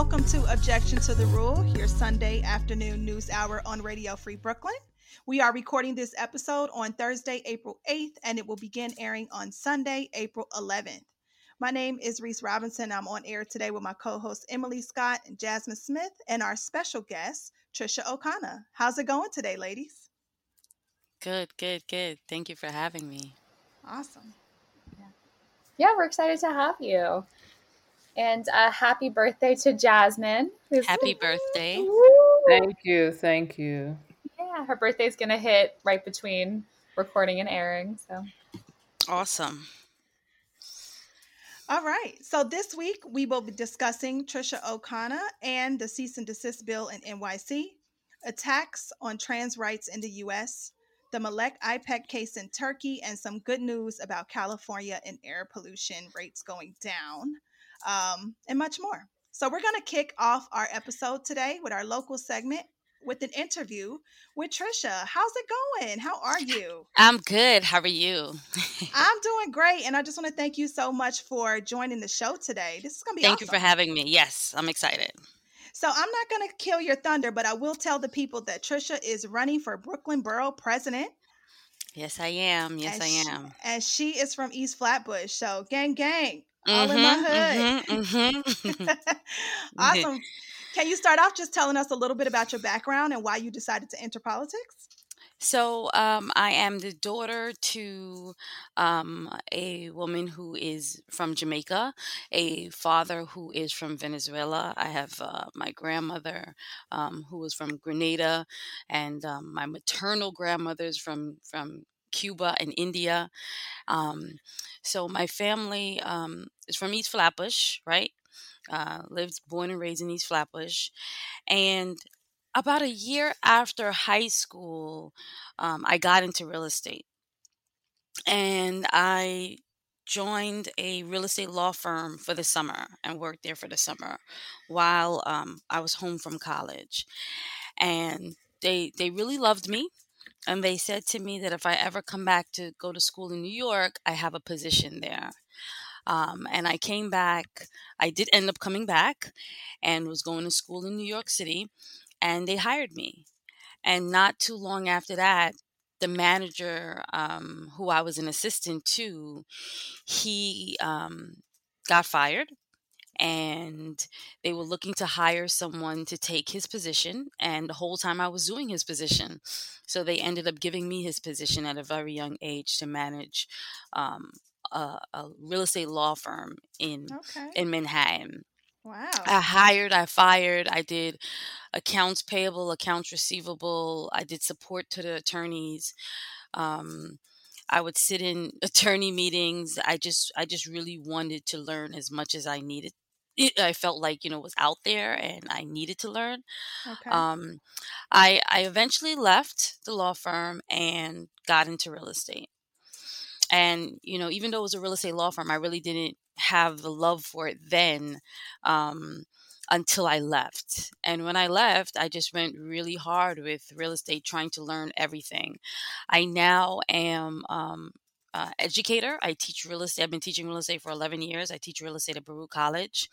welcome to Objection to the Rule, your Sunday afternoon news hour on Radio Free Brooklyn. We are recording this episode on Thursday, April 8th, and it will begin airing on Sunday, April 11th. My name is Reese Robinson. I'm on air today with my co hosts Emily Scott and Jasmine Smith, and our special guest, Trisha Ocona. How's it going today, ladies? Good, good, good. Thank you for having me. Awesome. Yeah, yeah we're excited to have you. And uh, happy birthday to Jasmine. Happy birthday. Thank you. Thank you. Yeah, her birthday's going to hit right between recording and airing. So awesome. All right. So this week we will be discussing Trisha Ocona and the cease and desist bill in NYC, attacks on trans rights in the U.S., the Melek İpek case in Turkey, and some good news about California and air pollution rates going down um, and much more. So, we're going to kick off our episode today with our local segment with an interview with Trisha. How's it going? How are you? I'm good. How are you? I'm doing great. And I just want to thank you so much for joining the show today. This is going to be Thank awesome. you for having me. Yes, I'm excited. So I'm not going to kill your thunder, but I will tell the people that Trisha is running for Brooklyn Borough President. Yes, I am. Yes, and I she, am. and she is from East Flatbush. So gang, gang all mm-hmm, in my hood. Mm-hmm, mm-hmm. awesome. Can you start off just telling us a little bit about your background and why you decided to enter politics? So, um, I am the daughter to um, a woman who is from Jamaica, a father who is from Venezuela. I have uh, my grandmother um, who was from Grenada, and um, my maternal grandmother is from from Cuba and India. Um, so my family um, is from East Flatbush, right? Uh, lived, born and raised in East Flatbush, and about a year after high school, um, I got into real estate, and I joined a real estate law firm for the summer and worked there for the summer while um, I was home from college, and they they really loved me and they said to me that if I ever come back to go to school in New York, I have a position there. Um, and I came back. I did end up coming back and was going to school in New York City, and they hired me. And not too long after that, the manager, um, who I was an assistant to, he um, got fired and they were looking to hire someone to take his position and the whole time i was doing his position so they ended up giving me his position at a very young age to manage um, a, a, real estate law firm in okay. in manhattan wow i hired i fired i did accounts payable accounts receivable i did support to the attorneys um, I would sit in attorney meetings. I just I just really wanted to learn as much as I needed it, I felt like you know was out there and I needed to learn. Okay. Um, I I eventually left the law firm and got into real estate. And you know, even though it was a real estate law firm, I really didn't have the love for it then. Um, until I left. And when I left, I just went really hard with real estate, trying to learn everything. I now am um, uh, educator. I teach real estate. I've been teaching real estate for 11 years. I teach real estate at Baruch College.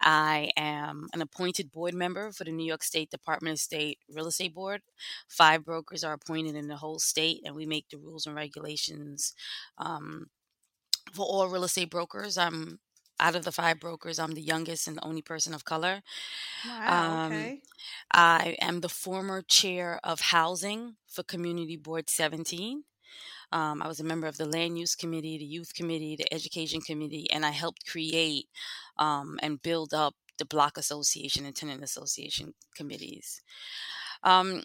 I am an appointed board member for the New York State Department of State Real Estate Board. Five brokers are appointed in the whole state, and we make the rules and regulations um, for all real estate brokers. I'm out of the five brokers, I'm the youngest and the only person of color. Wow. Um, okay. I am the former chair of housing for Community Board 17. Um, I was a member of the Land Use Committee, the Youth Committee, the Education Committee, and I helped create um, and build up the Block Association and Tenant Association committees. Um,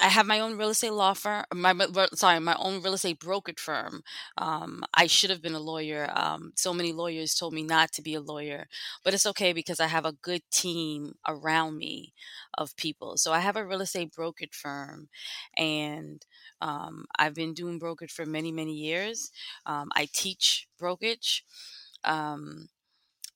I have my own real estate law firm. My, sorry, my own real estate brokerage firm. Um, I should have been a lawyer. Um, so many lawyers told me not to be a lawyer, but it's okay because I have a good team around me of people. So I have a real estate brokerage firm, and um, I've been doing brokerage for many, many years. Um, I teach brokerage. Um,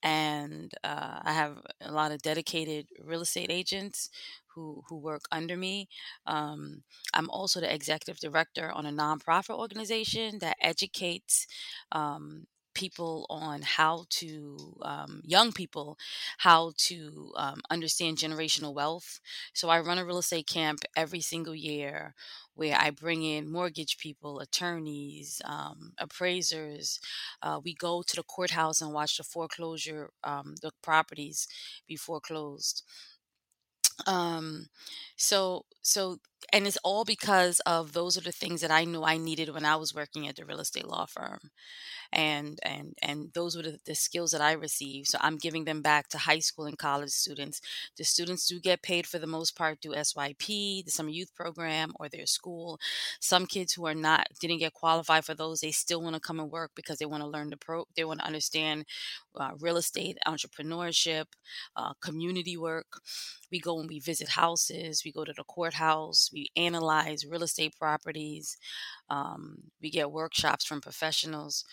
and uh, I have a lot of dedicated real estate agents who, who work under me. Um, I'm also the executive director on a nonprofit organization that educates um, people on how to um, young people how to um, understand generational wealth so i run a real estate camp every single year where i bring in mortgage people attorneys um, appraisers uh, we go to the courthouse and watch the foreclosure um, the properties be foreclosed um so so and it's all because of those are the things that i knew i needed when i was working at the real estate law firm and and and those were the, the skills that i received so i'm giving them back to high school and college students. The students do get paid for the most part through syp the summer youth program or their school. Some kids who are not didn't get qualified for those they still want to come and work because they want to learn the pro they want to understand uh, real estate entrepreneurship uh, community work. We go and we visit houses we go to the courthouse we analyze real estate properties um, we get workshops from professionals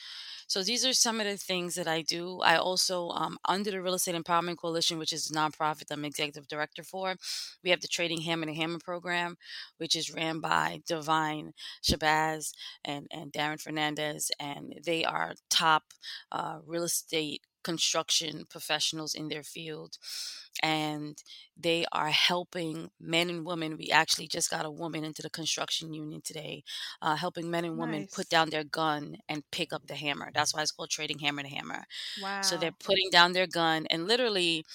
so these are some of the things that I do. I also, um, under the Real Estate Empowerment Coalition, which is a nonprofit I'm executive director for, we have the Trading Hammer and Hammer program, which is ran by Divine Shabazz and, and Darren Fernandez. And they are top uh, real estate construction professionals in their field and they are helping men and women we actually just got a woman into the construction union today uh, helping men and women Nice. put down their gun and pick up the hammer that's why it's called trading hammer to hammer wow. so they're putting down their gun and literally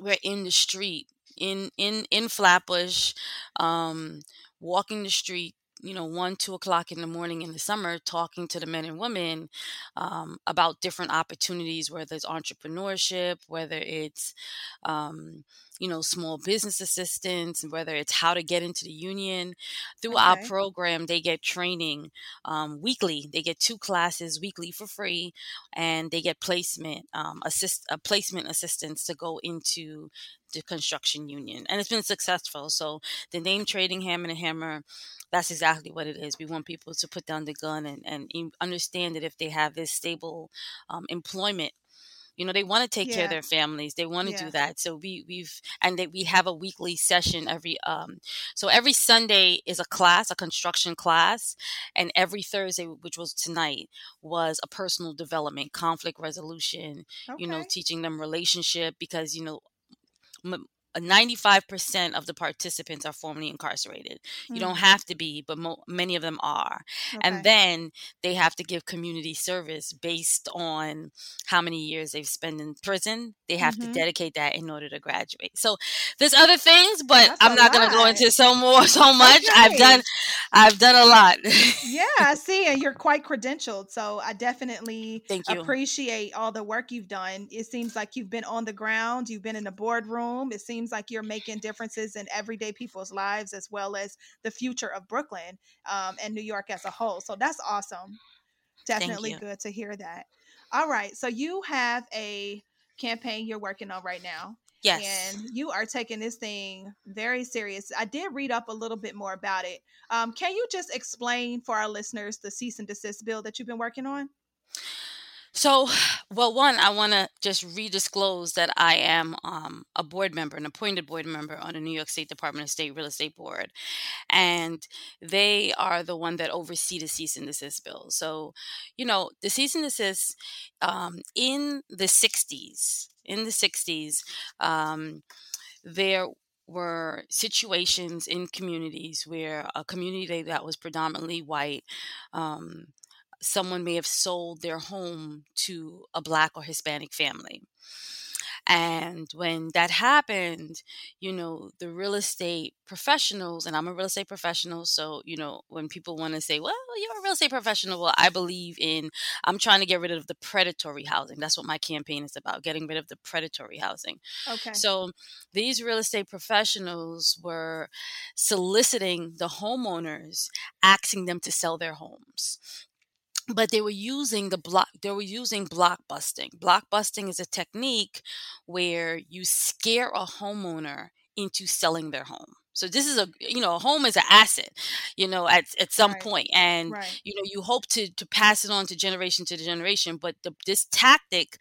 we're in the street in in in flatbush um walking the street you know one two o'clock in the morning in the summer talking to the men and women um, about different opportunities whether it's entrepreneurship whether it's um, you know small business assistance whether it's how to get into the union through our program they get training um, weekly. They get two classes weekly for free and they get placement um, assist a placement assistance to go into the construction union and it's been successful. So the name trading hammer and hammer that's exactly what it is. We want people to put down the gun and, and understand that if they have this stable um, employment you know they want to take care of their families they want to do that so we we've and that we have a weekly session every um so every sunday is a class a construction class and every thursday which was tonight was a personal development conflict resolution you know teaching them relationship because you know m- 95% of the participants are formerly incarcerated. You don't Mm. have to be, but mo- many of them are. And then they have to give community service based on how many years they've spent in prison. They have to Mm-hmm. dedicate that in order to graduate. So there's other things, but That's I'm not going to go into so more so much. I've done I've done a lot. Yeah, I see, and you're quite credentialed. So I definitely Thank you. appreciate all the work you've done. It seems like you've been on the ground, you've been in the boardroom. It seems like you're making differences in everyday people's lives as well as the future of Brooklyn um, and New York as a whole. So that's awesome. Definitely good to hear that. All right, so you have a campaign you're working on right now. Yes. and you are taking this thing very serious. I did read up a little bit more about it. Um, can you just explain for our listeners the cease and desist bill that you've been working on? So, well, one, I want to just redisclose that I am um, a board member, an appointed board member on the New York State Department of State Real Estate Board, and they are the one that oversee the cease and desist bill. So, you know, the cease and desist um, in the '60s, in the '60s, um, there were situations in communities where a community that was predominantly white um, someone may have sold their home to a black or hispanic family and when that happened you know the real estate professionals and i'm a real estate professional so you know when people want to say well you're a real estate professional well i believe in i'm trying to get rid of the predatory housing that's what my campaign is about getting rid of the predatory housing Okay. so these real estate professionals were soliciting the homeowners, asking them to sell their homes. But they were using the block they were using block busting. Block busting is a technique where you scare a homeowner into selling their home. So this is a you know, a home is an asset, you know, at at some Right. point, and Right. you know, you hope to to pass it on to generation to generation, but the, this tactic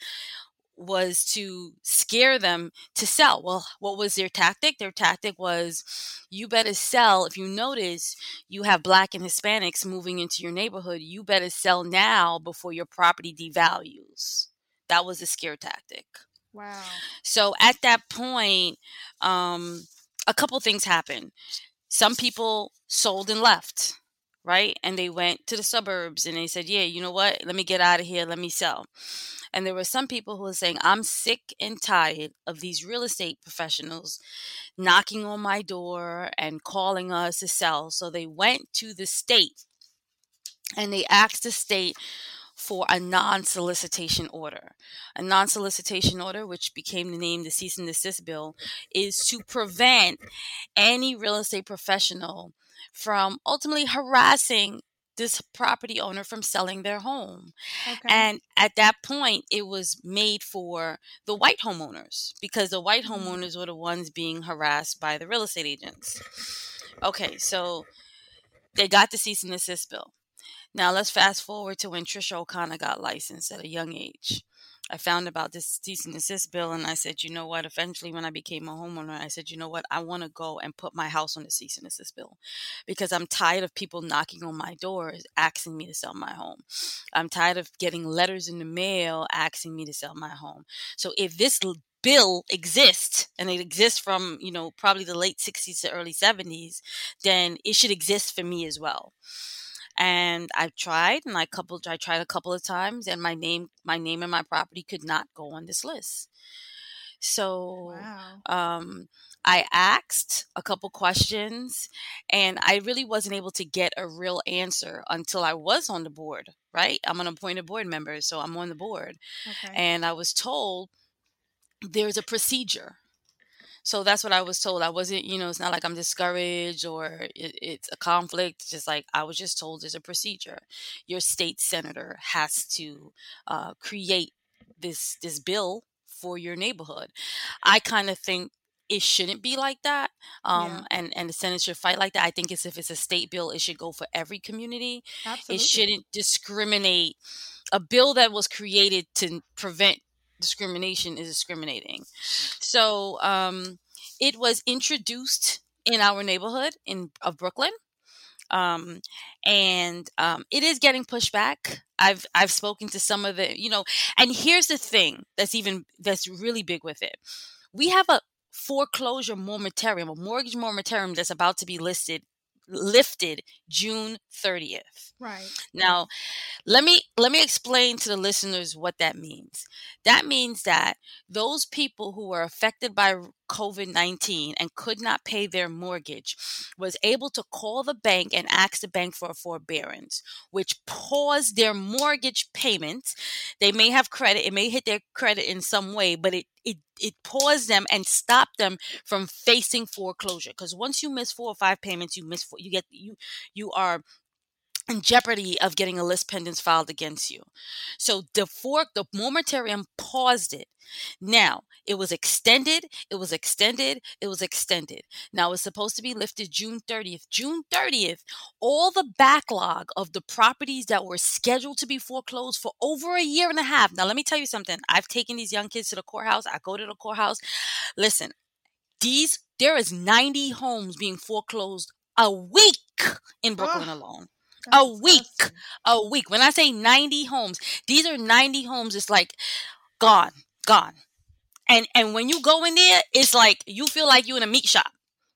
was to scare them to sell. Well, what was their tactic? Their tactic was you better sell. If you notice you have black and Hispanics moving into your neighborhood, you better sell now before your property devalues. That was a scare tactic. Wow. So at that point, um, a couple things happened. Some people sold and left, right? And they went to the suburbs and they said, Yeah, you know what? Let me get out of here. Let me sell. And there were some people who were saying, I'm sick and tired of these real estate professionals knocking on my door and calling us to sell. So they went to the state and they asked the state for a non solicitation order. A non solicitation order, which became the name the cease and desist bill, is to prevent any real estate professional from ultimately harassing this property owner from selling their home. Okay. And at that point, it was made for the white homeowners because the white Mhm. homeowners were the ones being harassed by the real estate agents. Okay, so they got the cease and desist bill. Now let's fast forward to when Trisha Ocona got licensed at a young age. I found about this cease and desist bill and I said, you know what? Eventually, when I became a homeowner, I said, you know what? I want to go and put my house on the cease and desist bill because I'm tired of people knocking on my doors asking me to sell my home. I'm tired of getting letters in the mail asking me to sell my home. So if this bill exists and it exists from, you know, probably the late 60s to early 70s, then it should exist for me as well and I've tried and I coupled I tried a couple of times and my name my name and my property could not go on this list. So Wow. um I asked a couple questions and I really wasn't able to get a real answer until I was on the board, right? I'm an appointed board member, so I'm on the board. Okay. And I was told there's a procedure. So that's what I was told. I wasn't, you know, it's not like I'm discouraged or it, it's a conflict. It's just like I was just told there's a procedure. Your state senator has to uh, create this this bill for your neighborhood. I kind of think it shouldn't be like that, um, Yeah. and and the Senate should fight like that. I think it's if it's a state bill, it should go for every community. Absolutely. It shouldn't discriminate. A bill that was created to prevent discrimination is discriminating. So um, it was introduced in our neighborhood in of Brooklyn, um, and um, it is getting pushed back. I've I've spoken to some of the you know, and here's the thing that's even that's really big with it. We have a foreclosure moratorium, a mortgage moratorium that's about to be listed lifted June 30th. Right. Now, let me let me explain to the listeners what that means. That means that those people who were affected by COVID-19 and could not pay their mortgage was able to call the bank and ask the bank for a forbearance, which paused their mortgage payments. They may have credit, it may hit their credit in some way, but it it it paused them and stopped them from facing foreclosure because once you miss four or five payments you miss four, you get you you are in jeopardy of getting a lis pendens filed against you. So the fork, the moratorium paused it. Now it was extended, it was extended, it was extended. Now it's supposed to be lifted June 30th. June 30th, all the backlog of the properties that were scheduled to be foreclosed for over a year and a half. Now let me tell you something. I've taken these young kids to the courthouse. I go to the courthouse. Listen, these there is 90 homes being foreclosed a week in Brooklyn alone That's a week. disgusting. a week. When i say 90 homes these are 90 homes it's like gone gone. And and when you go in there it's like you feel like you're in a meat shop.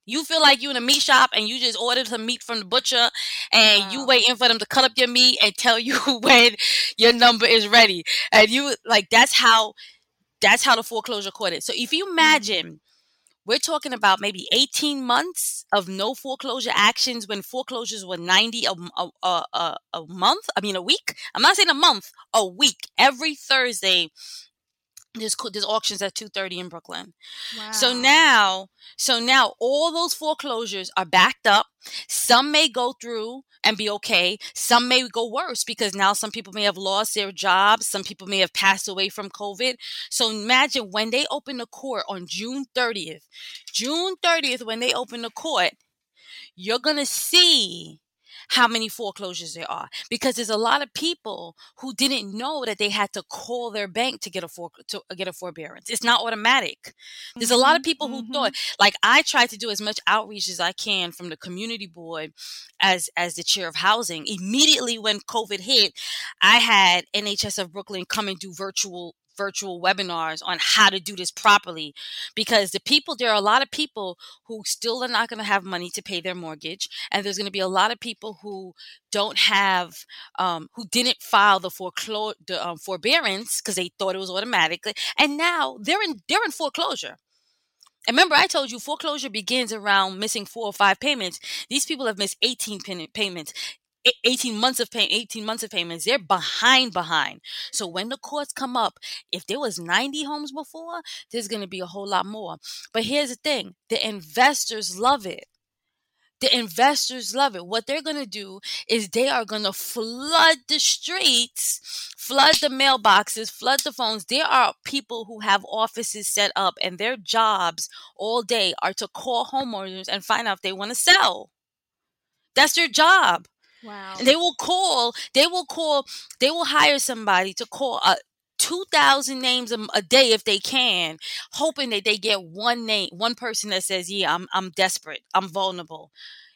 You feel like you're in a meat shop and you just ordered some meat from the butcher and you waiting for them to cut up your meat and tell you when your number is ready. And you like that's how that's how the foreclosure court is. So if you Mhm. imagine we're talking about maybe 18 months of no foreclosure actions when foreclosures were 90 a a a month i mean a week? I'm not saying a month a week. Every thursday there's there's auctions at 2:30 in Brooklyn. So now so now all those foreclosures are backed up. Some may go through and be okay. Some may go worse because now some people may have lost their jobs, some people may have passed away from COVID. So imagine when they open the court on June 30th. June 30th when they open the court, you're going to see how many foreclosures there are because there's a lot of people who didn't know that they had to call their bank to get a for to get a forbearance. It's not automatic. There's a lot of Mhm, people who mhm. thought like I try to do as much outreach as I can from the community board as as the chair of housing. Immediately when COVID hit, I had NHS of Brooklyn come and do virtual virtual webinars on how to do this properly because the people there are a lot of people who still are not going to have money to pay their mortgage and there's going to be a lot of people who don't have um, who didn't file the foreclosure the um, forbearance because they thought it was automatically and now they're in they're in foreclosure and remember, I told you foreclosure begins around missing four or five payments. These people have missed 18 payments. E- 18 months of pay 18 months of payments they're behind behind so when the courts come up if there was 90 homes before there's going to be a whole lot more but here's the thing the investors love it the investors love it. What they're going to do is they are going to flood the streets, flood the mailboxes, flood the phones. There are people who have offices set up, and their jobs all day are to call homeowners and find out if they want to sell. That's their job. Wow. They will call, they will call, they will hire somebody to call uh, 2,000 names a, a day if they can, hoping that they get one name, one person that says, Yeah, I'm, I'm desperate, I'm vulnerable.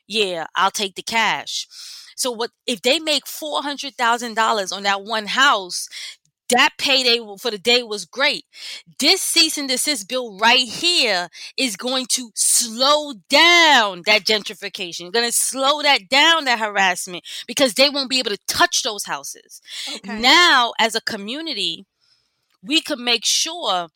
Yeah, I'll take the cash. So, what if they make $400,000 on that one house? That payday for the day was great. This cease and desist bill right here is going to slow down that gentrification. Going to slow that down, that harassment, because they won't be able to touch those houses. Okay. Now, as a community, we could make sure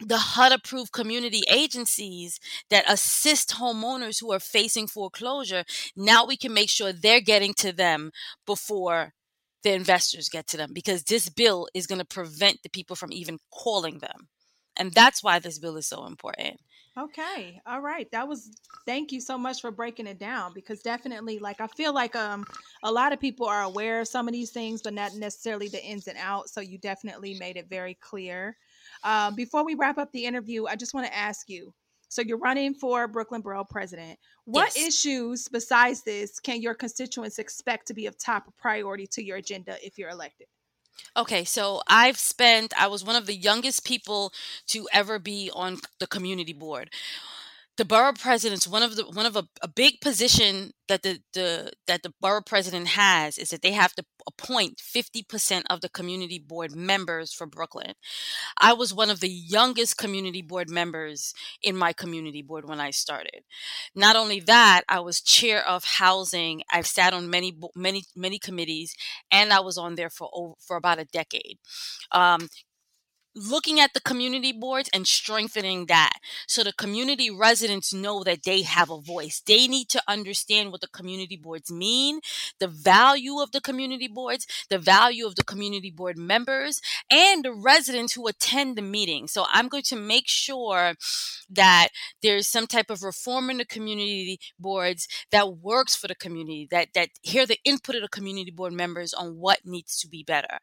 the HUD approved community agencies that assist homeowners who are facing foreclosure, now we can make sure they're getting to them before the investors get to them because this bill is going to prevent the people from even calling them. And that's why this bill is so important. Okay. All right. That was thank you so much for breaking it down because definitely like I feel like um a lot of people are aware of some of these things but not necessarily the ins and outs so you definitely made it very clear. Um, before we wrap up the interview, I just want to ask you. So you're running for Brooklyn Borough President. What Yes. issues besides this can your constituents expect to be of top priority to your agenda if you're elected? Okay, so I've spent, I was one of the youngest people to ever be on the community board. The borough president's one of the one of a, a big position that the, the that the borough president has is that they have to appoint 50% of the community board members for Brooklyn. I was one of the youngest community board members in my community board when I started. Not only that, I was chair of housing. I've sat on many many many committees, and I was on there for over, for about a decade. Um, looking at the community boards and strengthening that. So the community residents know that they have a voice. They need to understand what the community boards mean the value of the community boards the value of the community board members and the residents who attend the meeting. So i'm going to make sure that there's some type of reform in the community boards that works for the community that that hear the input of the community board members on what needs to be better.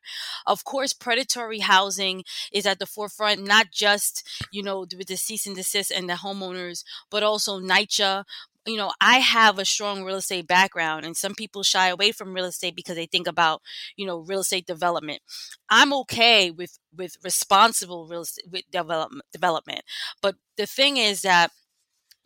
Of course predatory housing is at the forefront, not just, you know, with the cease and desist and the homeowners, but also NYCHA. You know, I have a strong real estate background, and some people shy away from real estate because they think about, you know, real estate development. I'm okay with with responsible real estate with development development, but the thing is that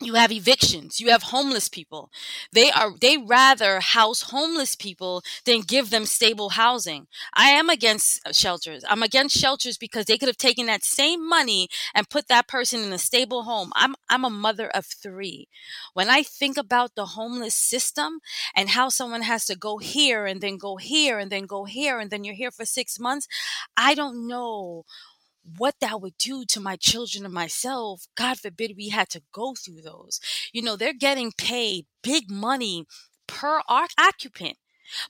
you have evictions. You have homeless people. They are they rather house homeless people than give them stable housing. I am against uh, shelters. I'm against shelters because they could have taken that same money and put that person in a stable home. I'm i'm a mother of 3 when i think about the homeless system and how someone has to go here and then go here and then go here and then you're here for 6 months i don't know what that would do to my children and myself. God forbid we had to go through those. You know, they're getting paid big money per oc- occupant,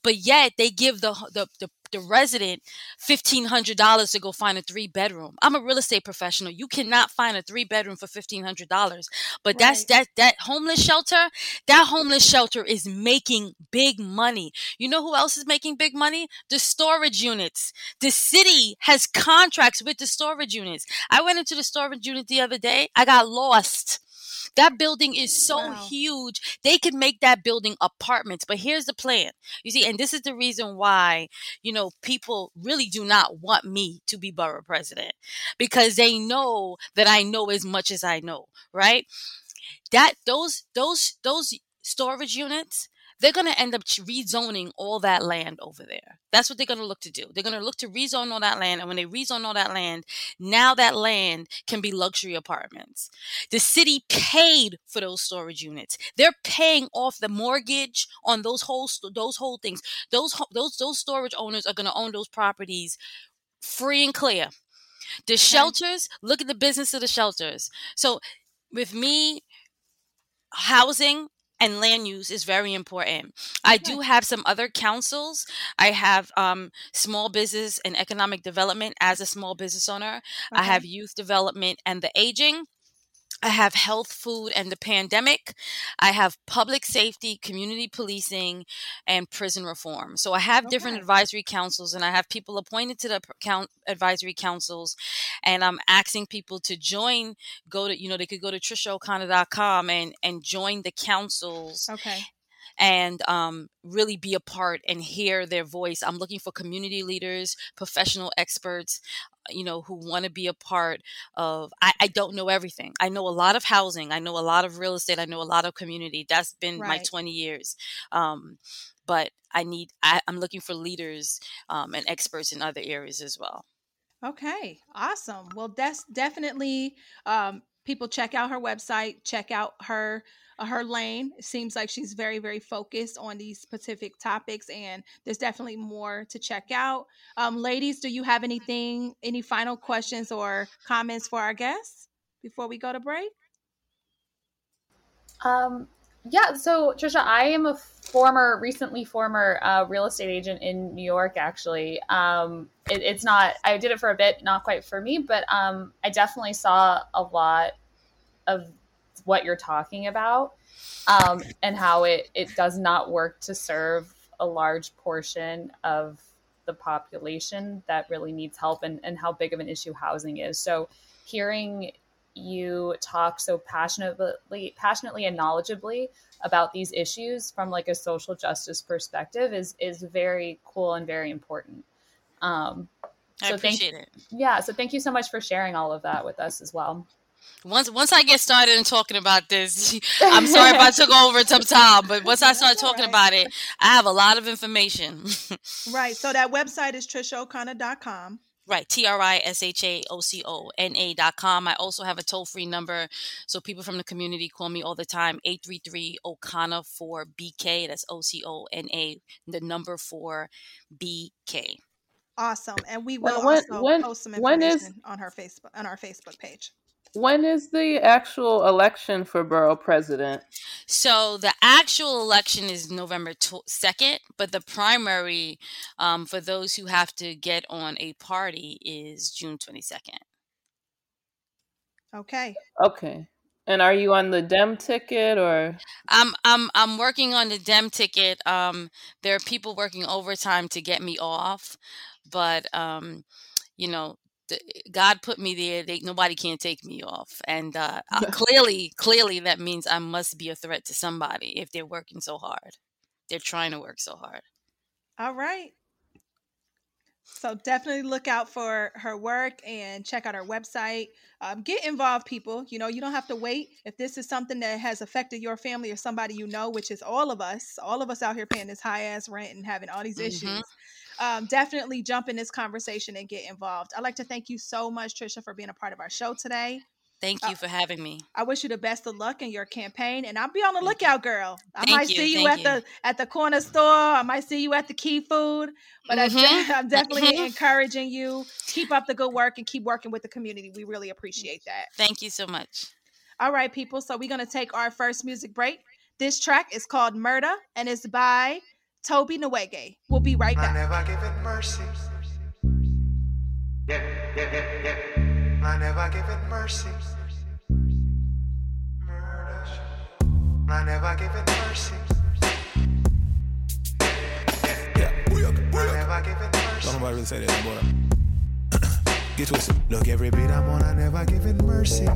but yet they give the the the, the resident fifteen hundred dollars to go find a three bedroom. I'm a real estate professional. You cannot find a three bedroom for fifteen hundred dollars. But that's that that homeless shelter. That homeless shelter is making big money. You know who else is making big money? The storage units. The city has contracts with the storage units. I went into the storage unit the other day. I got lost. That building is so Wow. huge. They could make that building apartments. But here's the plan. You see, and this is the reason why, you know, people really do not want me to be borough president because they know that I know as much as I know, right? That those those those storage units they're going to end up rezoning all that land over there. That's what they're going to look to do. They're going to look to rezone all that land. And when they rezone all that land, now that land can be luxury apartments. The city paid for those storage units. They're paying off the mortgage on those whole those whole things. Those ho- those those storage owners are going to own those properties free and clear. The shelters, look at the business of the shelters. So with me, housing and land use is very important. I do have some other councils. I have um, small business and economic development as a small business owner. I have youth development and the aging. I have health, food, and the pandemic. I have public safety, community policing, and prison reform. So I have different advisory councils, and I have people appointed to the count advisory councils. And I'm asking people to join. Go to you know they could go to trishaocona.com and and join the councils Okay. and um, really be a part and hear their voice. I'm looking for community leaders, professional experts, you know, who want to be a part of. I, I don't know everything. I know a lot of housing. I know a lot of real estate. I know a lot of community. That's been my 20 years. Um, but I need. I, I'm looking for leaders um, and experts in other areas as well. Okay, awesome. Well, that's definitely um, people check out her website, check out her her lane. It seems like she's very very focused on these specific topics, and there's definitely more to check out. Um, ladies, do you have anything, any final questions or comments for our guests before we go to break? Um, yeah, so Trisha, I am a former, recently former uh, real estate agent in New York. Actually, um, it, it's not. I did it for a bit, not quite for me, but um, I definitely saw a lot of what you're talking about, um, and how it it does not work to serve a large portion of the population that really needs help, and and how big of an issue housing is. So, hearing you talk so passionately passionately and knowledgeably about these issues from like a social justice perspective is is very cool and very important um I So thank- appreciate it. yeah so thank you so much for sharing all of that with us as well Once once I get started in talking about this, I'm sorry if I took over some time, but once I start talking right. about it, I have a lot of information. Right. So that website is trishaocona.com. right, T R I S H A O C O N A dot com. I also have a toll free number. So people from the community call me all the time 833 Ocona for BK. That's O C O N A, the number for BK. Awesome. And we When- will when- also when- post some when is- information on her Facebook on our Facebook page. When is the actual election for borough president? So the actual election is November 2nd, but the primary um, for those who have to get on a party is June 22nd. Okay. Okay. And are you on the Dem ticket or? I'm I'm I'm working on the Dem ticket. Um, there are people working overtime to get me off, but um, you know, th- God put me there. They, nobody can't take me off, and uh, uh, clearly, clearly, that means I must be a threat to somebody if they're working so hard. They're trying to work so hard. All right. So definitely look out for her work and check out her website. Um, get involved, people. You know, you don't have to wait. If this is something that has affected your family or somebody you know, which is all of us, all of us out here paying this high ass rent and having all these Mhm. issues, um, definitely jump in this conversation and get involved. I'd like to thank you so much, Trisha, for being a part of our show today. Thank Uh, you for having me. I wish you the best of luck in your campaign, and I'll be on the Thank you. lookout, girl. I Thank might you, see you thank at the at the corner store. I might see you at the Key Food, but I Mhm, I'm definitely encouraging you. Keep up the good work and keep working with the community. We really appreciate that. Thank you so much. All right, people. So we're gonna take our first music break. This track is called "Murder" and it's by Tobe Nwigwe. We'll be right I back. never give it mercy. Yeah, yeah, yeah, yeah. I never give it mercy. Murder. I never give it mercy. Yeah, I never give it don't nobody really say that anymore. Get twisted. Look, every beat I'm on, I never give it mercy.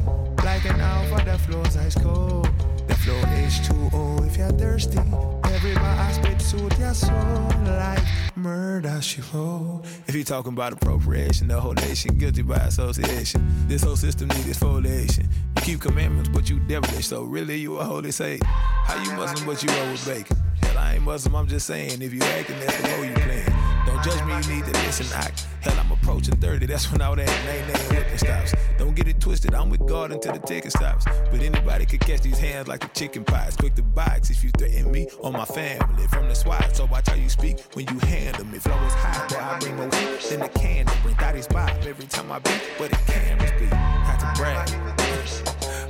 Like an hour the floor's ice cold. The flow H2O if you're thirsty. Every bar I spit suit your soul like murder she wrote. If you talking about appropriation, the whole nation guilty by association. This whole system needs exfoliation. You keep commandments, but you devilish. So really, you a holy saint. How you Muslim, but you roll with bacon? Hell, I ain't Muslim. I'm just saying, if you acting, that's the role you playing. Don't judge me, you need to listen. I, hell, I'm approaching 30. That's when all that name name whipping stops. Don't get it twisted. I'm with God until the ticket stops. But anybody could catch these hands like the chicken pies. Quick to box if you threaten me or my family from the SWAT. So watch how you speak when you handle me. Flow is high, but I bring more heat than the candle. Bring thotties by every time I beat where the cameras be. Had to brag.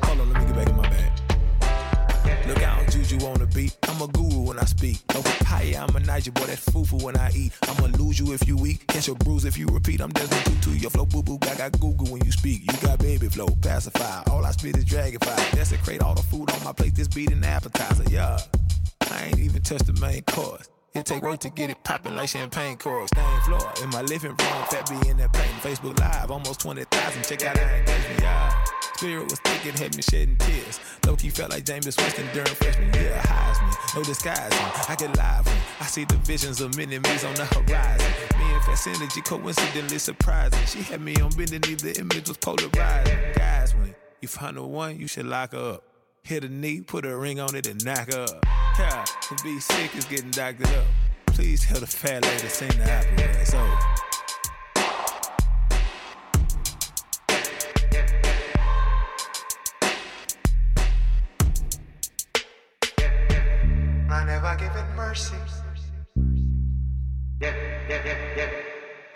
Hold on, let me get back in my bag. Look out, juju on the. I'm a guru when I speak. No papaya, I'm a Naija boy. That's fufu when I eat. I'ma lose you if you weak. Catch your bruise if you repeat. I'm Desmond Tutu. Your flow boo boo I gaga Google when you speak. You got baby flow, pacify. All I spit is dragonfly. Desecrate all the food on my plate. This beat an appetizer, yeah. I ain't even touched the main course. It take work to get it poppin' like champagne corks. Stain floor in my living room, fat be in that pain. Facebook Live, almost 20,000. Check out engagement, yeah. Spirit was thick, it had me shedding tears. Low key felt like Jameis Winston during freshman year. Highs me, no disguising. I get live when I see the visions of many me's on the horizon. Me and Fast Energy coincidentally surprising. She had me on bending, knee, the image was polarizing. Guys, when you find the one, you should lock her up. Hit a knee, put a ring on it, and knock her up. Yeah, to be sick is getting doctored up. Please tell the fat lady sing the opera. So. I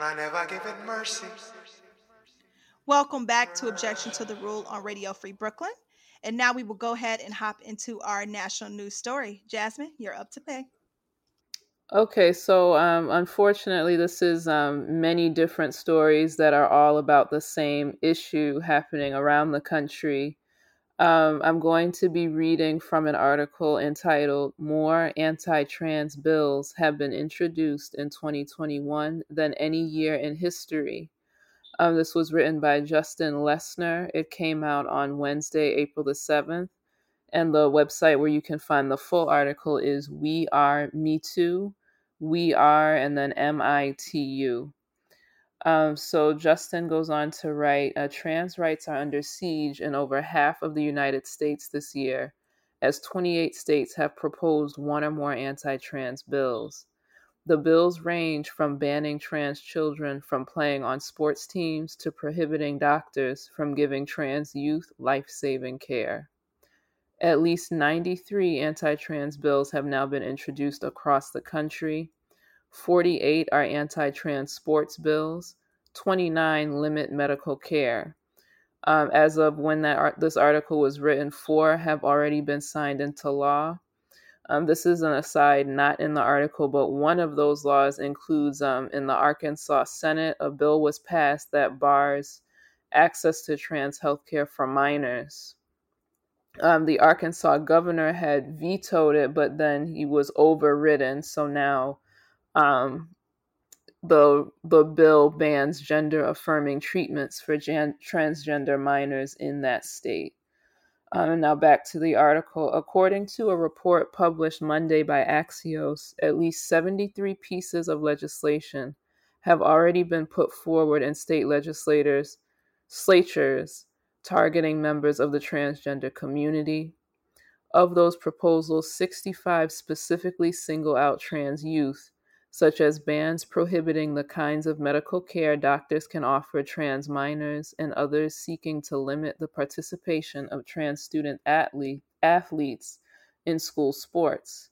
I never give it mercy. Welcome back to Objection to the Rule on Radio Free Brooklyn. And now we will go ahead and hop into our national news story. Jasmine, you're up to pay. Okay, so um, unfortunately, this is um, many different stories that are all about the same issue happening around the country. Um, I'm going to be reading from an article entitled More Anti Trans Bills Have Been Introduced in 2021 Than Any Year in History. Um, this was written by Justin Lesner. It came out on Wednesday, April the 7th. And the website where you can find the full article is We Are Mitu, We Are, and then M I T U. Um, so Justin goes on to write uh, Trans rights are under siege in over half of the United States this year, as 28 states have proposed one or more anti trans bills. The bills range from banning trans children from playing on sports teams to prohibiting doctors from giving trans youth life saving care. At least 93 anti trans bills have now been introduced across the country. 48 are anti trans sports bills, 29 limit medical care. Um, as of when that art- this article was written, four have already been signed into law. Um, this is an aside, not in the article, but one of those laws includes um, in the Arkansas Senate, a bill was passed that bars access to trans health care for minors. Um, the Arkansas governor had vetoed it, but then he was overridden. So now um, the the bill bans gender affirming treatments for gen- transgender minors in that state. Um, and now back to the article. According to a report published Monday by Axios, at least 73 pieces of legislation have already been put forward in state legislators, slatures targeting members of the transgender community. Of those proposals, 65 specifically single out trans youth, such as bans prohibiting the kinds of medical care doctors can offer trans minors, and others seeking to limit the participation of trans student athlete, athletes in school sports.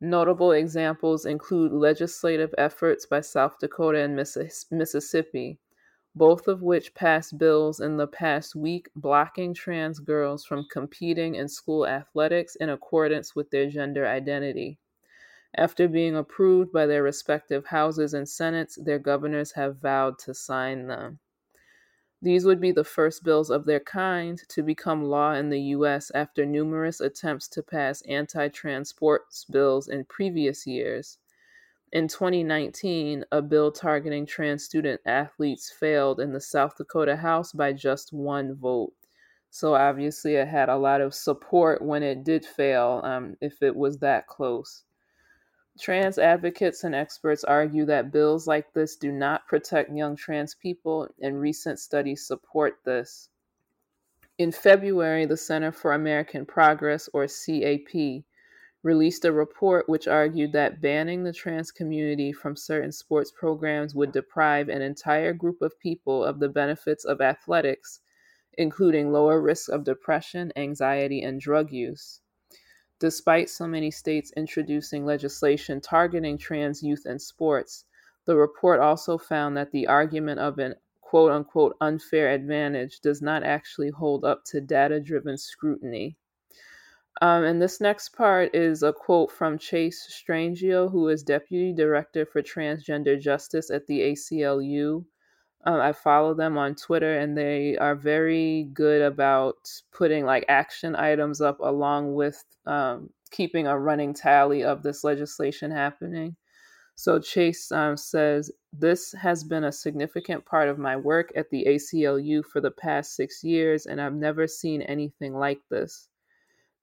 Notable examples include legislative efforts by South Dakota and Missis- Mississippi, both of which passed bills in the past week blocking trans girls from competing in school athletics in accordance with their gender identity. After being approved by their respective houses and senates, their governors have vowed to sign them. These would be the first bills of their kind to become law in the U.S. after numerous attempts to pass anti transports bills in previous years. in 2019, a bill targeting trans student athletes failed in the South Dakota House by just one vote. So obviously, it had a lot of support when it did fail, um, if it was that close. Trans advocates and experts argue that bills like this do not protect young trans people, and recent studies support this. In February, the Center for American Progress, or CAP, released a report which argued that banning the trans community from certain sports programs would deprive an entire group of people of the benefits of athletics, including lower risk of depression, anxiety, and drug use. Despite so many states introducing legislation targeting trans youth in sports, the report also found that the argument of an quote unquote unfair advantage does not actually hold up to data driven scrutiny. Um, and this next part is a quote from Chase Strangio, who is Deputy Director for Transgender Justice at the ACLU. Um, I follow them on Twitter, and they are very good about putting like action items up along with um, keeping a running tally of this legislation happening. So Chase um, says, This has been a significant part of my work at the ACLU for the past six years, and I've never seen anything like this.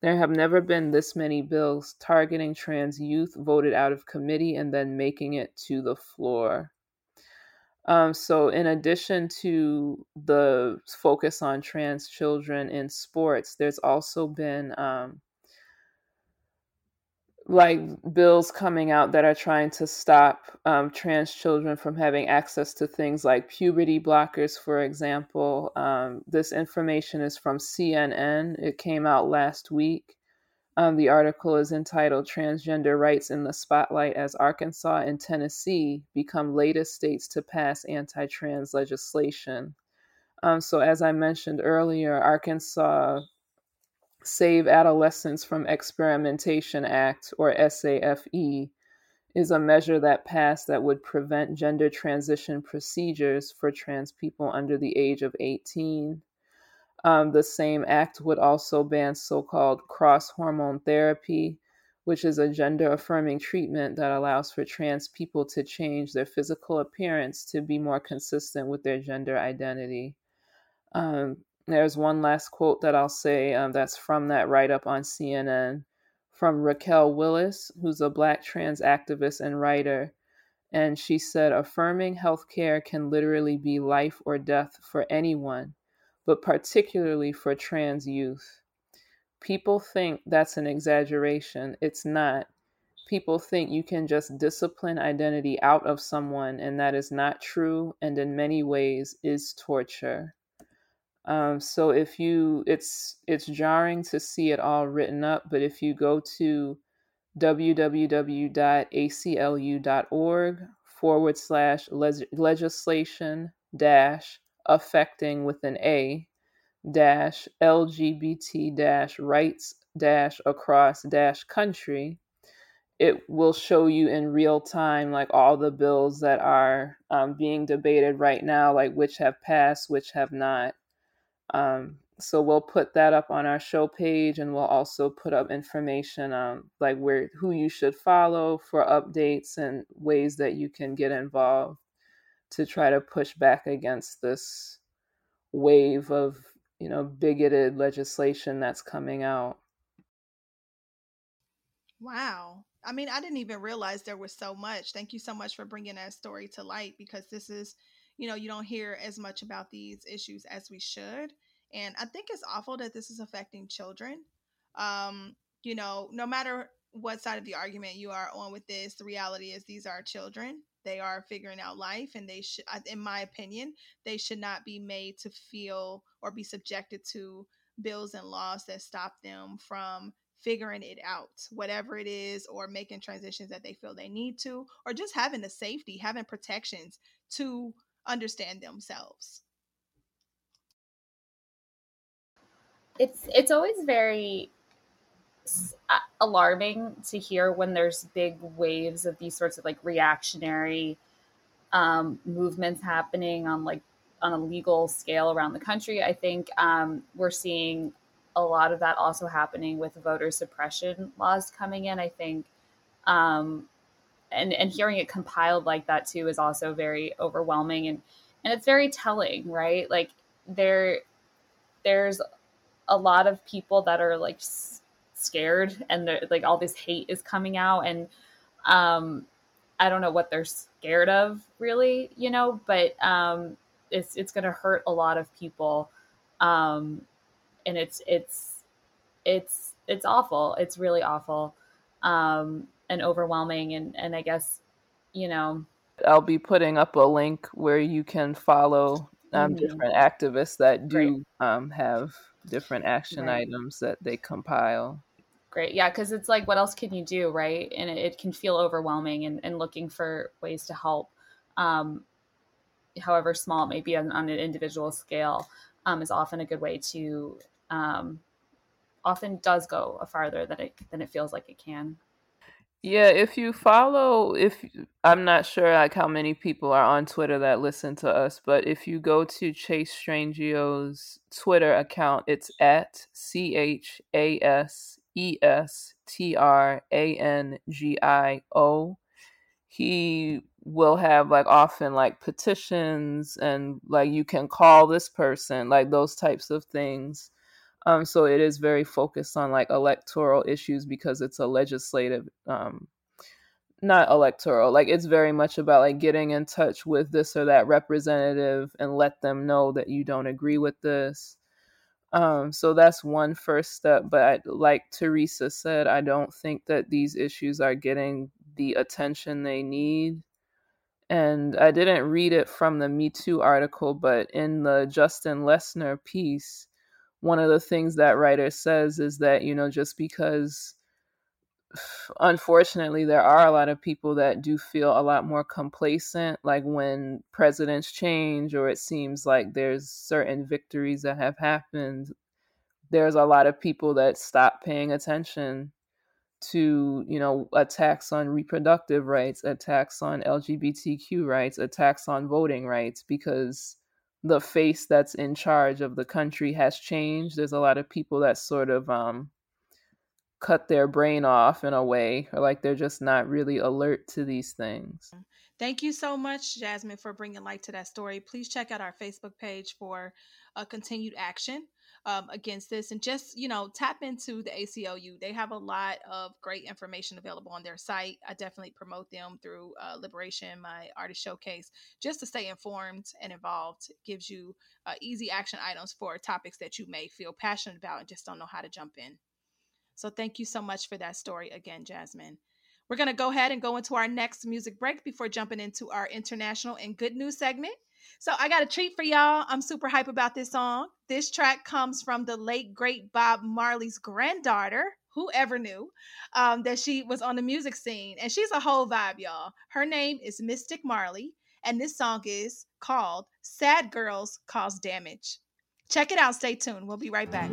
There have never been this many bills targeting trans youth voted out of committee and then making it to the floor. Um, so, in addition to the focus on trans children in sports, there's also been um, like bills coming out that are trying to stop um, trans children from having access to things like puberty blockers, for example. Um, this information is from CNN. It came out last week. Um, the article is entitled Transgender Rights in the Spotlight as Arkansas and Tennessee Become Latest States to Pass Anti Trans Legislation. Um, so, as I mentioned earlier, Arkansas Save Adolescents from Experimentation Act, or SAFE, is a measure that passed that would prevent gender transition procedures for trans people under the age of 18. Um, the same act would also ban so called cross hormone therapy, which is a gender affirming treatment that allows for trans people to change their physical appearance to be more consistent with their gender identity. Um, there's one last quote that I'll say um, that's from that write up on CNN from Raquel Willis, who's a black trans activist and writer. And she said, affirming healthcare can literally be life or death for anyone, but particularly for trans youth. People think that's an exaggeration. It's not. People think you can just discipline identity out of someone, and that is not true, and in many ways is torture. Um, so if you, it's it's jarring to see it all written up, but if you go to www.aclu.org forward slash legislation dash affecting with an A dash LGBT dash rights dash across dash country, it will show you in real time like all the bills that are um, being debated right now, like which have passed, which have not. Um, so we'll put that up on our show page, and we'll also put up information um, like where who you should follow for updates and ways that you can get involved to try to push back against this wave of you know bigoted legislation that's coming out. Wow. I mean, I didn't even realize there was so much. Thank you so much for bringing that story to light because this is you know, you don't hear as much about these issues as we should. And I think it's awful that this is affecting children. Um, you know, no matter what side of the argument you are on with this, the reality is these are children. They are figuring out life, and they should, in my opinion, they should not be made to feel or be subjected to bills and laws that stop them from figuring it out, whatever it is, or making transitions that they feel they need to, or just having the safety, having protections to understand themselves. It's it's always very alarming to hear when there's big waves of these sorts of like reactionary um, movements happening on like on a legal scale around the country. I think um, we're seeing a lot of that also happening with voter suppression laws coming in. I think um, and and hearing it compiled like that too is also very overwhelming and and it's very telling right like there there's a lot of people that are like scared and like all this hate is coming out and um i don't know what they're scared of really you know but um it's it's going to hurt a lot of people um and it's it's it's it's awful it's really awful um and overwhelming and and i guess you know i'll be putting up a link where you can follow um, mm-hmm. different activists that do um, have different action right. items that they compile great. Yeah because it's like what else can you do right? And it, it can feel overwhelming and, and, looking for ways to help um, however small it may be on, on an individual scale um, is often a good way to um, often does go a farther than it than it feels like it can. Yeah, if you follow, if I'm not sure like how many people are on Twitter that listen to us, but if you go to Chase Strangio's Twitter account, it's at C H A S E S T R A N G I O. He will have like often like petitions and like you can call this person, like those types of things. Um, so it is very focused on like electoral issues because it's a legislative, um, not electoral. Like it's very much about like getting in touch with this or that representative and let them know that you don't agree with this. Um, so that's one first step. But I, like Teresa said, I don't think that these issues are getting the attention they need. And I didn't read it from the Mitu article, but in the Justin Leshner piece, one of the things that writer says is that you know just because unfortunately there are a lot of people that do feel a lot more complacent like when presidents change or it seems like there's certain victories that have happened there's a lot of people that stop paying attention to you know attacks on reproductive rights attacks on lgbtq rights attacks on voting rights because the face that's in charge of the country has changed. There's a lot of people that sort of um, cut their brain off in a way, or like they're just not really alert to these things. Thank you so much, Jasmine, for bringing light to that story. Please check out our Facebook page for a continued action um, against this and just you know tap into the aclu they have a lot of great information available on their site. I definitely promote them through uh, liberation my artist showcase. Just to stay informed and involved it gives you uh, easy action items for topics that you may feel passionate about and just don't know how to jump in so thank you so much for that story again jasmine we're going to go ahead and go into our next music break before jumping into our international and good news segment so I got a treat for y'all. I'm super hype about this song. This track comes from the late great Bob Marley's granddaughter. Whoever knew um, that she was on the music scene, and she's a whole vibe, y'all. Her name is Mystic Marley, and this song is called "Sad Girls Cause Damage." Check it out. Stay tuned. We'll be right back.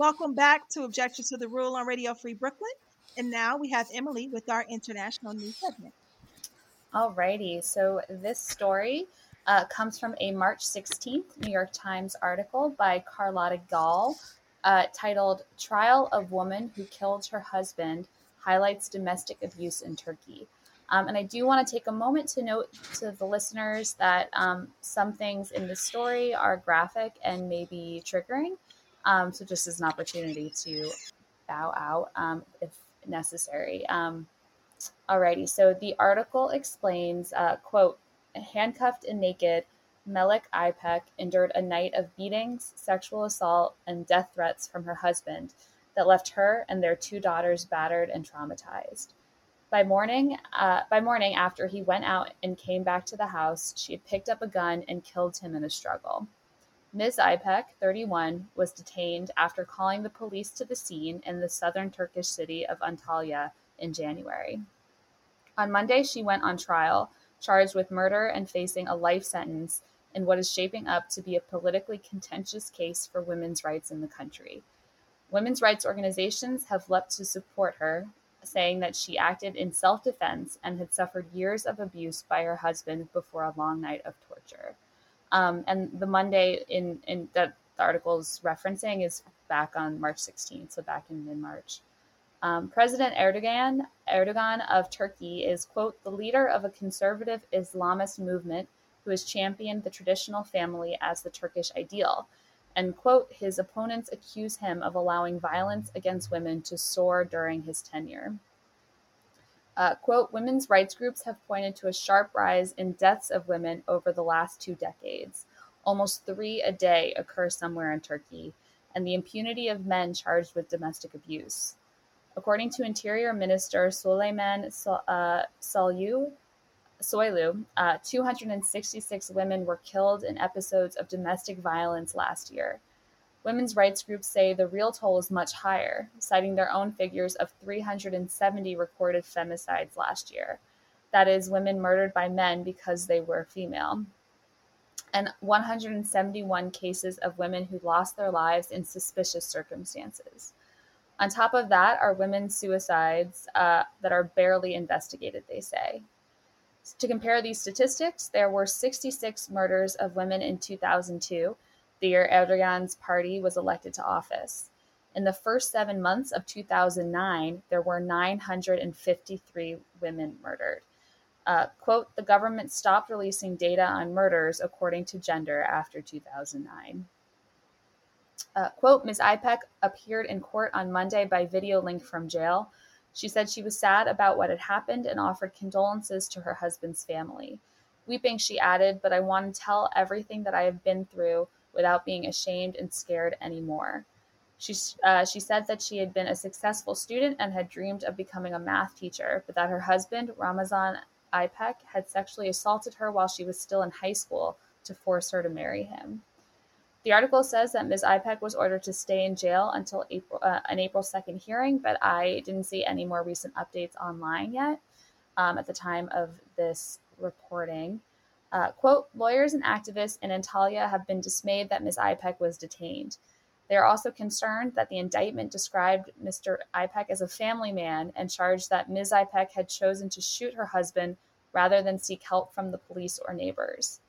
Welcome back to Objections to the Rule on Radio Free Brooklyn. And now we have Emily with our international news segment. Alrighty, so this story uh, comes from a March 16th New York Times article by Carlotta Gall uh, titled Trial of Woman Who Killed Her Husband Highlights Domestic Abuse in Turkey. Um, and I do want to take a moment to note to the listeners that um, some things in this story are graphic and maybe triggering. Um, so, just as an opportunity to bow out um, if necessary. Um, alrighty, so the article explains, uh, quote, handcuffed and naked, Melek İpek endured a night of beatings, sexual assault, and death threats from her husband that left her and their two daughters battered and traumatized. By morning, uh, by morning after he went out and came back to the house, she had picked up a gun and killed him in a struggle. Ms. İpek, 31, was detained after calling the police to the scene in the southern Turkish city of Antalya in January. On Monday, she went on trial, charged with murder and facing a life sentence in what is shaping up to be a politically contentious case for women's rights in the country. Women's rights organizations have leapt to support her, saying that she acted in self defense and had suffered years of abuse by her husband before a long night of torture. Um, and the Monday in, in that the article is referencing is back on March 16th, so back in mid March. Um, President Erdogan, Erdogan of Turkey is, quote, the leader of a conservative Islamist movement who has championed the traditional family as the Turkish ideal. And, quote, his opponents accuse him of allowing violence against women to soar during his tenure. Uh, quote, women's rights groups have pointed to a sharp rise in deaths of women over the last two decades. Almost three a day occur somewhere in Turkey, and the impunity of men charged with domestic abuse. According to Interior Minister Suleiman so- uh, Soylu uh, 266 women were killed in episodes of domestic violence last year. Women's rights groups say the real toll is much higher, citing their own figures of 370 recorded femicides last year. That is, women murdered by men because they were female. And 171 cases of women who lost their lives in suspicious circumstances. On top of that are women's suicides uh, that are barely investigated, they say. To compare these statistics, there were 66 murders of women in 2002 the year Erdogan's party was elected to office. In the first seven months of 2009, there were 953 women murdered. Uh, quote, the government stopped releasing data on murders according to gender after 2009. Uh, quote, Ms. İpek appeared in court on Monday by video link from jail. She said she was sad about what had happened and offered condolences to her husband's family. Weeping, she added, but I want to tell everything that I have been through without being ashamed and scared anymore. She, uh, she said that she had been a successful student and had dreamed of becoming a math teacher, but that her husband, Ramazan İpek, had sexually assaulted her while she was still in high school to force her to marry him. The article says that Ms. İpek was ordered to stay in jail until April, uh, an April 2nd hearing, but I didn't see any more recent updates online yet um, at the time of this reporting. Uh, quote, lawyers and activists in Antalya have been dismayed that Ms. İpek was detained. They are also concerned that the indictment described Mr. İpek as a family man and charged that Ms. İpek had chosen to shoot her husband rather than seek help from the police or neighbors.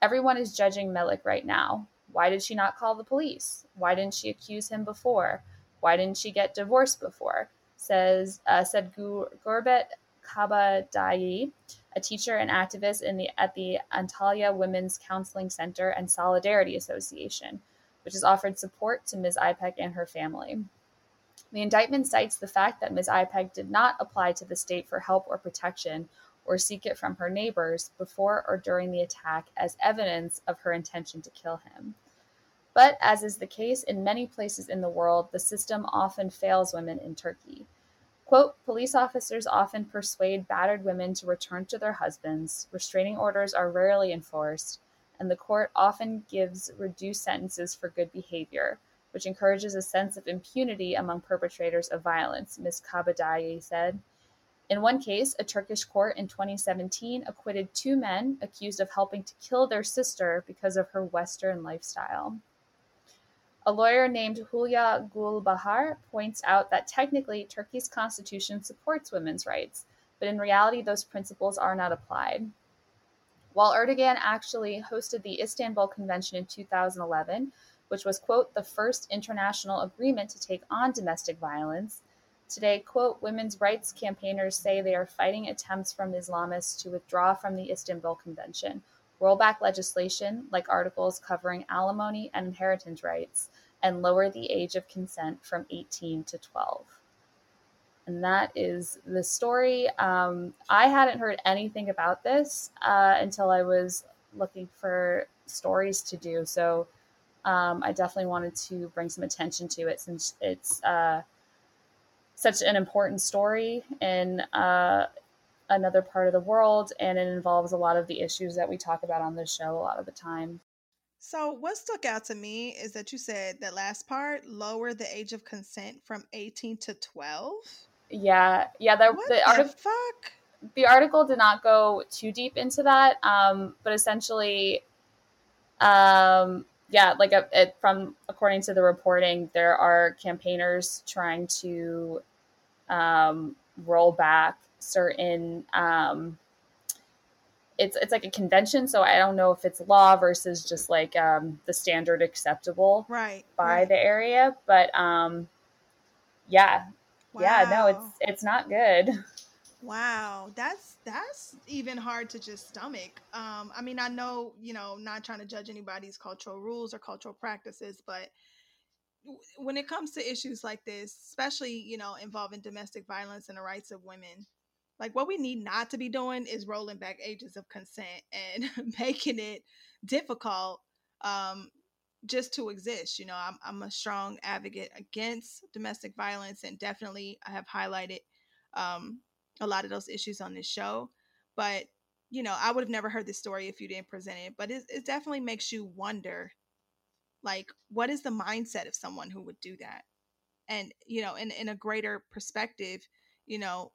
Everyone is judging Melek right now. Why did she not call the police? Why didn't she accuse him before? Why didn't she get divorced before? Says uh, said Gurbet Kabadayi, a teacher and activist in the, at the Antalya Women's Counseling Center and Solidarity Association, which has offered support to Ms. İpek and her family. The indictment cites the fact that Ms. İpek did not apply to the state for help or protection or seek it from her neighbors before or during the attack as evidence of her intention to kill him. But, as is the case in many places in the world, the system often fails women in Turkey. Quote, police officers often persuade battered women to return to their husbands, restraining orders are rarely enforced, and the court often gives reduced sentences for good behavior, which encourages a sense of impunity among perpetrators of violence, Ms. Kabadayi said. In one case, a Turkish court in 2017 acquitted two men accused of helping to kill their sister because of her Western lifestyle. A lawyer named Hulya Gulbahar points out that technically Turkey's constitution supports women's rights, but in reality, those principles are not applied. While Erdogan actually hosted the Istanbul Convention in 2011, which was, quote, the first international agreement to take on domestic violence, today, quote, women's rights campaigners say they are fighting attempts from Islamists to withdraw from the Istanbul Convention, roll back legislation like articles covering alimony and inheritance rights, and lower the age of consent from 18 to 12. And that is the story. Um, I hadn't heard anything about this uh, until I was looking for stories to do. So um, I definitely wanted to bring some attention to it since it's uh, such an important story in uh, another part of the world and it involves a lot of the issues that we talk about on this show a lot of the time. So, what stuck out to me is that you said that last part lower the age of consent from 18 to 12. Yeah, yeah. The, what the, the artic- fuck? the article did not go too deep into that, um, but essentially, um, yeah, like a, it, from according to the reporting, there are campaigners trying to um, roll back certain um, it's it's like a convention, so I don't know if it's law versus just like um, the standard acceptable Right. by right. the area. But um, yeah, yeah, no, it's it's not good. Wow, that's that's even hard to just stomach. Um, I mean, I know, you know, not trying to judge anybody's cultural rules or cultural practices, but when it comes to issues like this, especially, you know, involving domestic violence and the rights of women, like what we need not to be doing is rolling back ages of consent and making it difficult um just to exist. You know, I'm I'm a strong advocate against domestic violence and definitely I have highlighted um a lot of those issues on this show. But you know, I would have never heard this story if you didn't present it. But it, it definitely makes you wonder Like, what is the mindset of someone who would do that? And, you know, in, in a greater perspective, you know,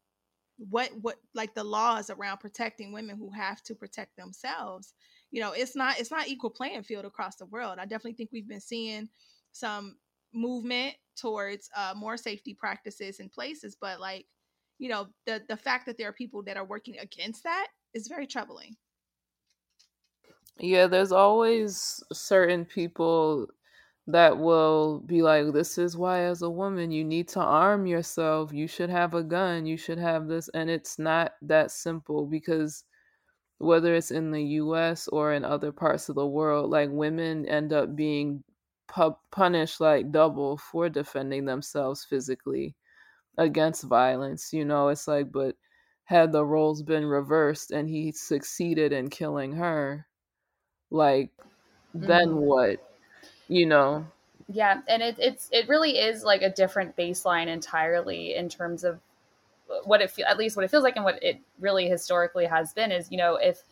what what like the laws around protecting women who have to protect themselves. You know it's not it's not equal playing field across the world. I definitely think we've been seeing some movement towards uh, more safety practices in places but like you know the the fact that there are people that are working against that is very troubling. Yeah, there's always certain people that will be like, this is why, as a woman, you need to arm yourself. You should have a gun. You should have this. And it's not that simple because whether it's in the US or in other parts of the world, like women end up being pu- punished like double for defending themselves physically against violence. You know, it's like, but had the roles been reversed and he succeeded in killing her, like, then Mhm. what? You know? Yeah, and it, it's it really is like a different baseline entirely in terms of what it feel at least what it feels like and what it really historically has been is you know if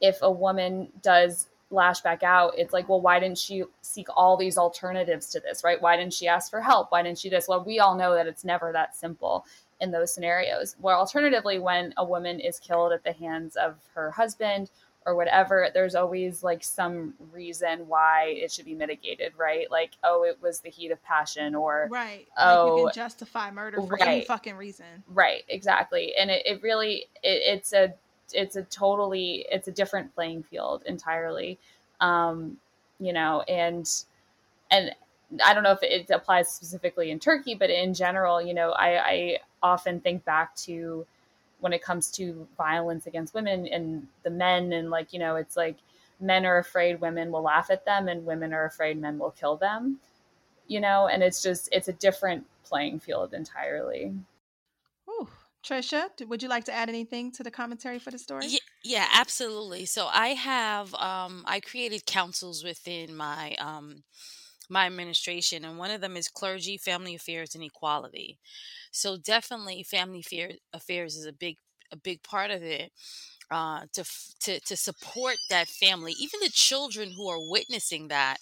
if a woman does lash back out it's like well why didn't she seek all these alternatives to this right? Why didn't she ask for help? Why didn't she this? Well we all know that it's never that simple in those scenarios. Where alternatively when a woman is killed at the hands of her husband or whatever there's always like some reason why it should be mitigated right like oh it was the heat of passion or right like you Oh, can justify murder for any fucking reason Right, exactly. And it, it really it, it's a it's a totally it's a different playing field entirely. Um, you know, and and I don't know if it applies specifically in Turkey, but in general, you know, I, I often think back to when it comes to violence against women and the men and like, you know, it's like men are afraid women will laugh at them and women are afraid men will kill them, you know, and it's just it's a different playing field entirely. Ooh. trisha would you like to add anything to the commentary for the story Ye- yeah, absolutely. So I have um I created councils within my um my administration and one of them is clergy, family affairs and equality. So definitely family affair, affairs is a big a big part of it. Uh, to to to support that family, even the children who are witnessing that,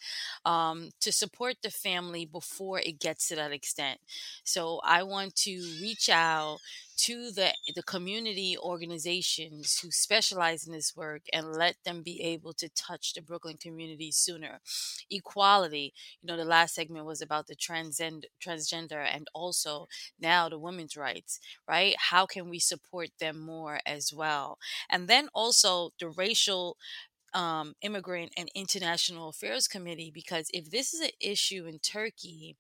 um, to support the family before it gets to that extent. So I want to reach out to the the community organizations who specialize in this work and let them be able to touch the Brooklyn community sooner. Equality, you know, the last segment was about the transgender transgender and also now the women's rights, right? How can we support them more as well? And then also the racial um, immigrant and international affairs committee because if this is an issue in turkey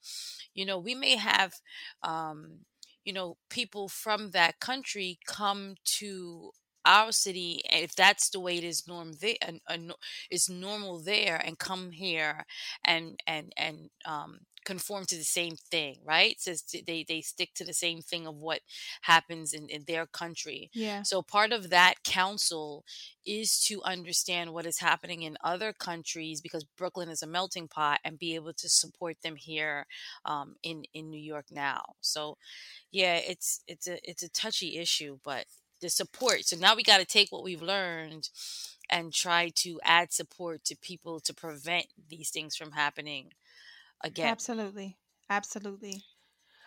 you know we may have um, you know people from that country come to our city and if that's the way it is norm there and no- is normal there and come here and and and um conform to the same thing right says they they stick to the same thing of what happens in, in their country yeah so part of that council is to understand what is happening in other countries because Brooklyn is a melting pot and be able to support them here um, in in New York now. So yeah, it's it's a it's a touchy issue, but the support. So now we got to take what we've learned and try to add support to people to prevent these things from happening again. absolutely absolutely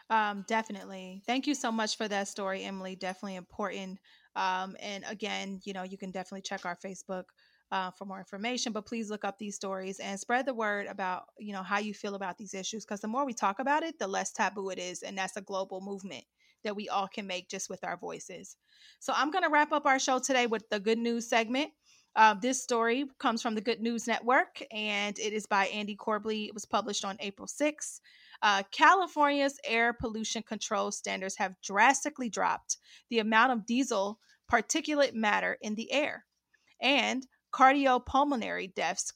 Um, definitely. Thank you so much for that story, Emily. Definitely important. Um, and again, you know, you can definitely check our Facebook uh, for more information. But please look up these stories and spread the word about you know how you feel about these issues. Because the more we talk about it, the less taboo it is, and that's a global movement that we all can make just with our voices. So I'm going to wrap up our show today with the good news segment. Uh, this story comes from the Good News Network, and it is by Andy Corbley. It was published on April 6th. Uh, California's air pollution control standards have drastically dropped the amount of diesel particulate matter in the air and cardiopulmonary deaths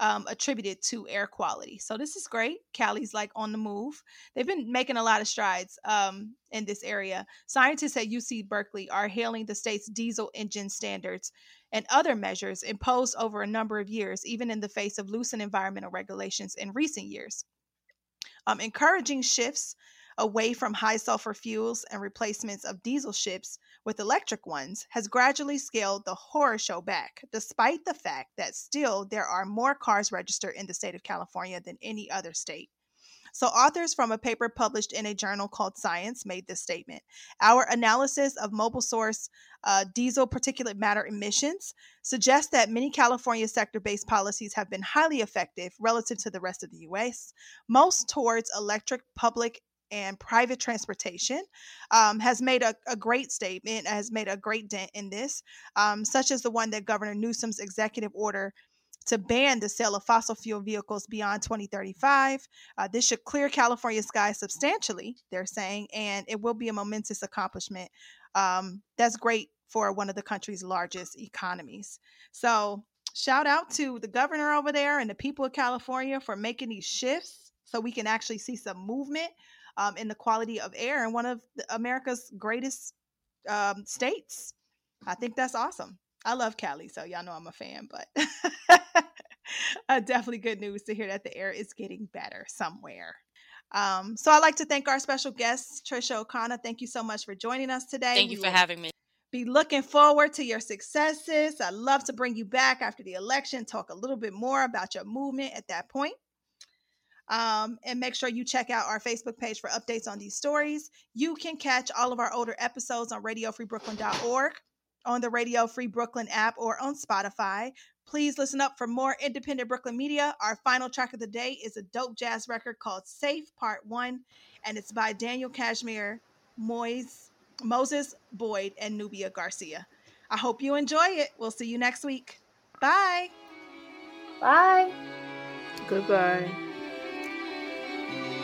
um, attributed to air quality. So this is great. Cali's like on the move. They've been making a lot of strides um, in this area. Scientists at UC Berkeley are hailing the state's diesel engine standards and other measures imposed over a number of years, even in the face of loosened environmental regulations in recent years um, encouraging shifts away from high sulfur fuels and replacements of diesel ships with electric ones has gradually scaled the horror show back, despite the fact that still there are more cars registered in the state of California than any other state. So, authors from a paper published in a journal called Science made this statement. Our analysis of mobile source uh, diesel particulate matter emissions suggests that many California sector based policies have been highly effective relative to the rest of the US, most towards electric public and private transportation um, has made a, a, great statement, has made a great dent in this, um, such as the one that Governor Newsom's executive order to ban the sale of fossil fuel vehicles beyond 2035. Uh, this should clear California skies substantially, they're saying, and it will be a momentous accomplishment. Um, that's great for one of the country's largest economies. So, shout out to the governor over there and the people of California for making these shifts so we can actually see some movement um, in the quality of air in one of America's greatest um, states. I think that's awesome. I love Cali, so y'all know I'm a fan, but uh, definitely good news to hear that the air is getting better somewhere. Um, so I'd like to thank our special guest, Trisha Ocona. Thank you so much for joining us today. Thank you we for having me. Be looking forward to your successes. I'd love to bring you back after the election, talk a little bit more about your movement at that point. Um, and make sure you check out our Facebook page for updates on these stories. You can catch all of our older episodes on radiofreebrooklyn.org on the Radio Free Brooklyn app or on Spotify. Please listen up for more independent Brooklyn media. Our final track of the day is a dope jazz record called Safe Part 1, and it's by Daniel Casimir, Moise, Moses Boyd, and Nubya Garcia. I hope you enjoy it. We'll see you next week. Bye. Bye. Goodbye. Thank you.